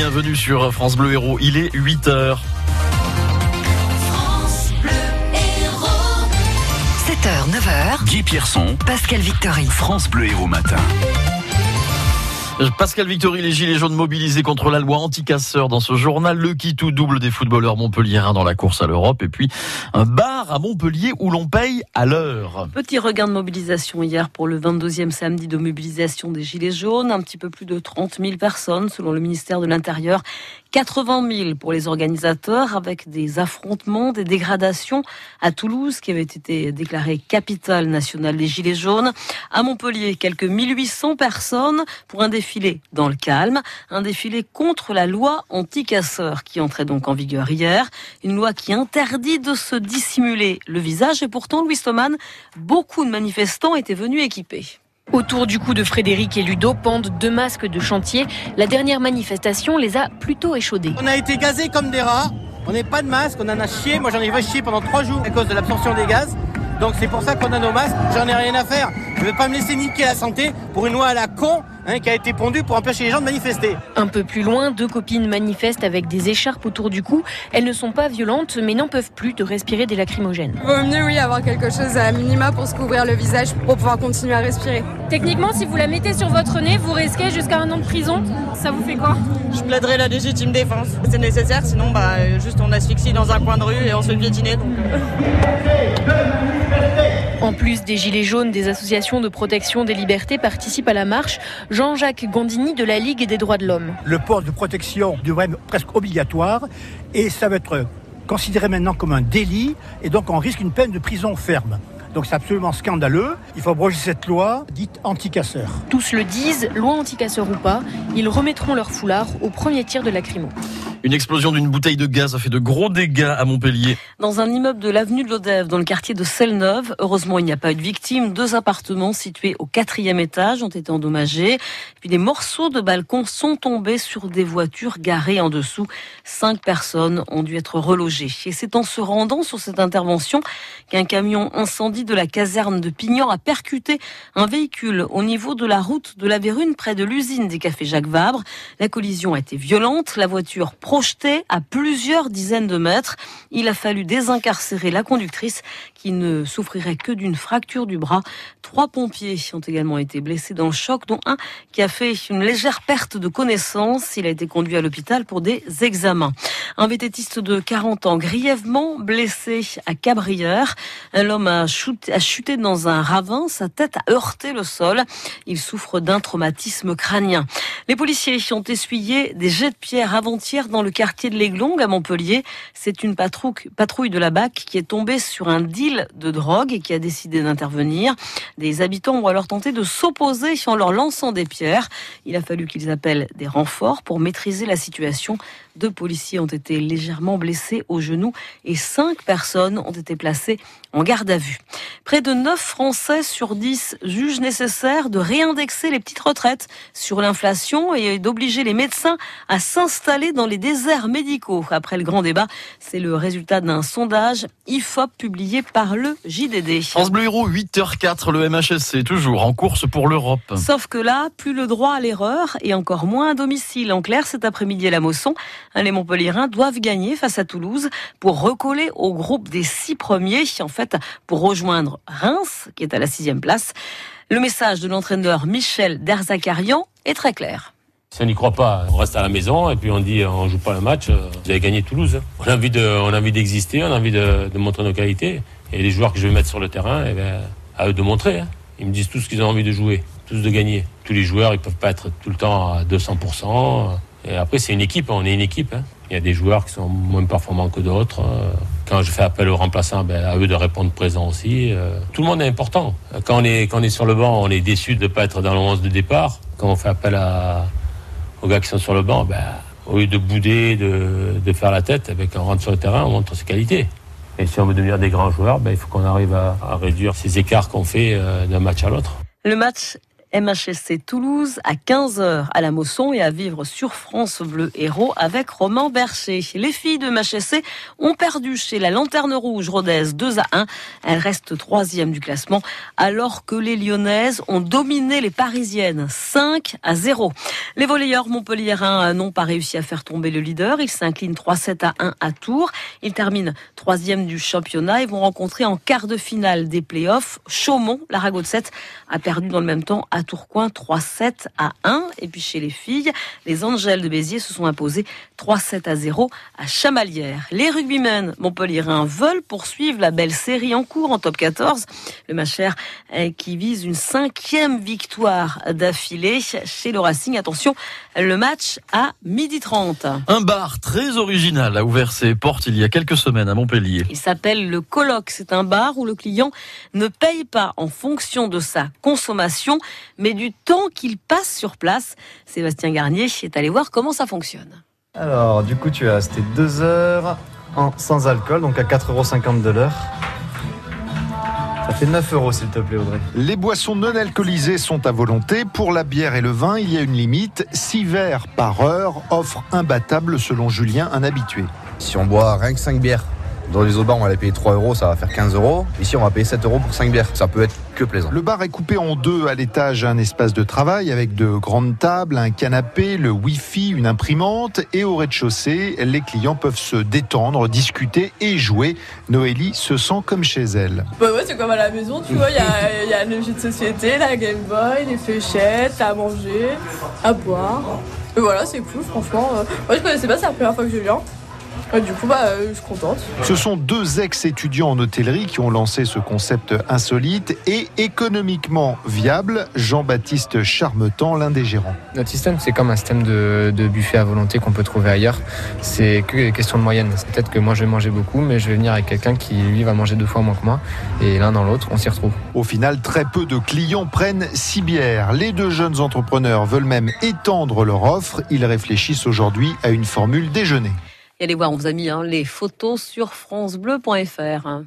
bienvenue sur France Bleu Héros. Il est 8h. 7h, 9h, Guy Pierson, Pascal Victory. France Bleu Héros Matin. Pascal Victory, les Gilets jaunes mobilisés contre la loi anti-casseurs dans ce journal, le qui tout double des footballeurs montpelliérains dans la course à l'Europe, et puis un bar à Montpellier où l'on paye à l'heure. Petit regain de mobilisation hier pour le 22e samedi de mobilisation des Gilets jaunes. Un petit peu plus de 30 000 personnes selon le ministère de l'Intérieur. 80 000 pour les organisateurs avec des affrontements, des dégradations à Toulouse qui avait été déclarée capitale nationale des Gilets jaunes. À Montpellier, quelques 1800 personnes pour un défilé dans le calme. Un défilé contre la loi anti-casseurs qui entrait donc en vigueur hier. Une loi qui interdit de se dissimuler le visage et pourtant, Louis Thoman, beaucoup de manifestants étaient venus équipés. Autour du cou de Frédéric et Ludo pendent deux masques de chantier. La dernière manifestation les a plutôt échaudés. On a été gazés comme des rats. On n'est pas de masque, on en a chié. Moi j'en ai chié pendant trois jours à cause de l'absorption des gaz. Donc c'est pour ça qu'on a nos masques. J'en ai rien à faire. Je vais pas me laisser niquer la santé pour une loi à la con hein, qui a été pondue pour empêcher les gens de manifester. Un peu plus loin, deux copines manifestent avec des écharpes autour du cou. Elles ne sont pas violentes, mais n'en peuvent plus de respirer des lacrymogènes. Vaut mieux, oui, avoir quelque chose à minima pour se couvrir le visage pour pouvoir continuer à respirer. Techniquement, si vous la mettez sur votre nez, vous risquez jusqu'à un an de prison. Ça vous fait quoi? Je plaiderai la légitime défense. C'est nécessaire, sinon, bah, juste on asphyxie dans un coin de rue et on se fait piétiner. Donc... En plus des Gilets jaunes, des associations de protection des libertés participent à la marche. Jean-Jacques Gandini de la Ligue des droits de l'homme. Le port de protection devrait être presque obligatoire et ça va être considéré maintenant comme un délit et donc on risque une peine de prison ferme. Donc c'est absolument scandaleux. Il faut abroger cette loi dite anti-casseur. Tous le disent, loi anti-casseur ou pas, ils remettront leur foulard au premier tir de lacrymo. Une explosion d'une bouteille de gaz a fait de gros dégâts à Montpellier. Dans un immeuble de l'avenue de l'Odève, dans le quartier de Selle-Neuve, heureusement il n'y a pas eu de victimes. Deux appartements situés au quatrième étage ont été endommagés. Puis des morceaux de balcon sont tombés sur des voitures garées en dessous. Cinq personnes ont dû être relogées. Et c'est en se rendant sur cette intervention qu'un camion incendie de la caserne de Pignan a percuté un véhicule au niveau de la route de la Vérune près de l'usine des cafés Jacques Vabre. La collision a été violente. La voiture projeté à plusieurs dizaines de mètres. Il a fallu désincarcérer la conductrice qui ne souffrirait que d'une fracture du bras. Trois pompiers ont également été blessés dans le choc, dont un qui a fait une légère perte de connaissance. Il a été conduit à l'hôpital pour des examens. Un vététiste de 40 ans grièvement blessé à Cabrières. L'homme a a chuté dans un ravin. Sa tête a heurté le sol. Il souffre d'un traumatisme crânien. Les policiers ont essuyé des jets de pierre avant-hier dans le quartier de l'Aiglong à Montpellier. C'est une patrouille de la BAC qui est tombée sur un deal de drogue et qui a décidé d'intervenir. Des habitants ont alors tenté de s'opposer en leur lançant des pierres. Il a fallu qu'ils appellent des renforts pour maîtriser la situation. Deux policiers ont été légèrement blessés au genou et cinq personnes ont été placées en garde à vue. Près de 9 Français sur 10 jugent nécessaire de réindexer les petites retraites sur l'inflation et d'obliger les médecins à s'installer dans les déserts médicaux. Après le grand débat, c'est le résultat d'un sondage IFOP publié par le JDD. France Bleu Héros, 8h04, le MHSC, toujours en course pour l'Europe. Sauf que là, plus le droit à l'erreur et encore moins à domicile. En clair, cet après-midi à la Mosson, les Montpelliérains doivent gagner face à Toulouse pour recoller au groupe des six premiers. En fait, pour rejoindre Reims, qui est à la sixième place. Le message de l'entraîneur Michel Derzakarian est très clair. Si on n'y croit pas, on reste à la maison et puis on dit on joue pas le match. Vous avez gagné Toulouse. On a envie de, on a envie d'exister, on a envie de, de, montrer nos qualités. Et les joueurs que je vais mettre sur le terrain, eh ben, à eux de montrer. Hein. Ils me disent tous qu'ils ont envie de jouer, tous de gagner. Tous les joueurs, ils peuvent pas être tout le temps à 200%. Et après, c'est une équipe, on est une équipe. Hein. Il y a des joueurs qui sont moins performants que d'autres. Quand je fais appel aux remplaçants, ben, à eux de répondre présent aussi. Tout le monde est important. Quand on est, quand on est sur le banc, on est déçu de ne pas être dans le 11 de départ. Quand on fait appel à, aux gars qui sont sur le banc, ben, au lieu de bouder, de, faire la tête, ben, quand on rentre sur le terrain, on montre ses qualités. Et si on veut devenir des grands joueurs, ben, il faut qu'on arrive à, à, réduire ces écarts qu'on fait euh, d'un match à l'autre. Le match MHSC Toulouse à 15h à la Mosson et à vivre sur France Bleu Héros avec Romain Bercher. Les filles de MHSC ont perdu chez la Lanterne Rouge Rodez 2 à 1. Elles restent troisième du classement alors que les Lyonnaises ont dominé les Parisiennes 5 à 0. Les volleyeurs montpelliérains n'ont pas réussi à faire tomber le leader. Ils s'inclinent 3-7 à 1 à Tours. Ils terminent troisième du championnat et vont rencontrer en quart de finale des playoffs Chaumont. La de 7 a perdu dans le même temps à Tourcoing 3-7 à 1. Et puis chez les filles, les Angèles de Béziers se sont imposées 3-7 à 0 à Chamalières. Les rugbymen montpelliérains veulent poursuivre la belle série en cours en top 14. Le Macher qui vise une cinquième victoire d'affilée chez le Racing. Attention, le match à midi 30. Un bar très original a ouvert ses portes il y a quelques semaines à Montpellier. Il s'appelle le Colloque. C'est un bar où le client ne paye pas en fonction de sa consommation, mais du temps qu'il passe sur place. Sébastien Garnier est allé voir comment ça fonctionne. Alors, du coup, tu as resté deux heures en, sans alcool, donc à 4,50 euros de l'heure. Ça fait 9 euros, s'il te plaît, Audrey. Les boissons non alcoolisées sont à volonté. Pour la bière et le vin, il y a une limite. 6 verres par heure, offre imbattable selon Julien, un habitué. Si on boit rien que 5 bières dans les autres bars, on va les payer 3 euros, ça va faire 15 euros. Ici, on va payer 7 euros pour 5 bières. Ça peut être que plaisant. Le bar est coupé en deux à l'étage, un espace de travail avec de grandes tables, un canapé, le wifi, une imprimante. Et au rez-de-chaussée, les clients peuvent se détendre, discuter et jouer. Noélie se sent comme chez elle. Bah ouais, c'est comme à la maison, tu vois. Il y a, le jeu de société, la Game Boy, les fléchettes, à manger, à boire. Et voilà, c'est cool, franchement. Moi, je connaissais pas, c'est la première fois que je viens du coup, bah, euh, je suis contente. Ce sont deux ex-étudiants en hôtellerie qui ont lancé ce concept insolite et économiquement viable. Jean-Baptiste Charmetan, l'un des gérants. Notre système, c'est comme un système de, buffet à volonté qu'on peut trouver ailleurs. C'est que question de moyenne. Peut-être que moi, je vais manger beaucoup, mais je vais venir avec quelqu'un qui, lui, va manger deux fois moins que moi. Et l'un dans l'autre, on s'y retrouve. Au final, très peu de clients prennent six bières. Les deux jeunes entrepreneurs veulent même étendre leur offre. Ils réfléchissent aujourd'hui à une formule déjeuner allez voir, on vous a mis hein, les photos sur francebleu.fr.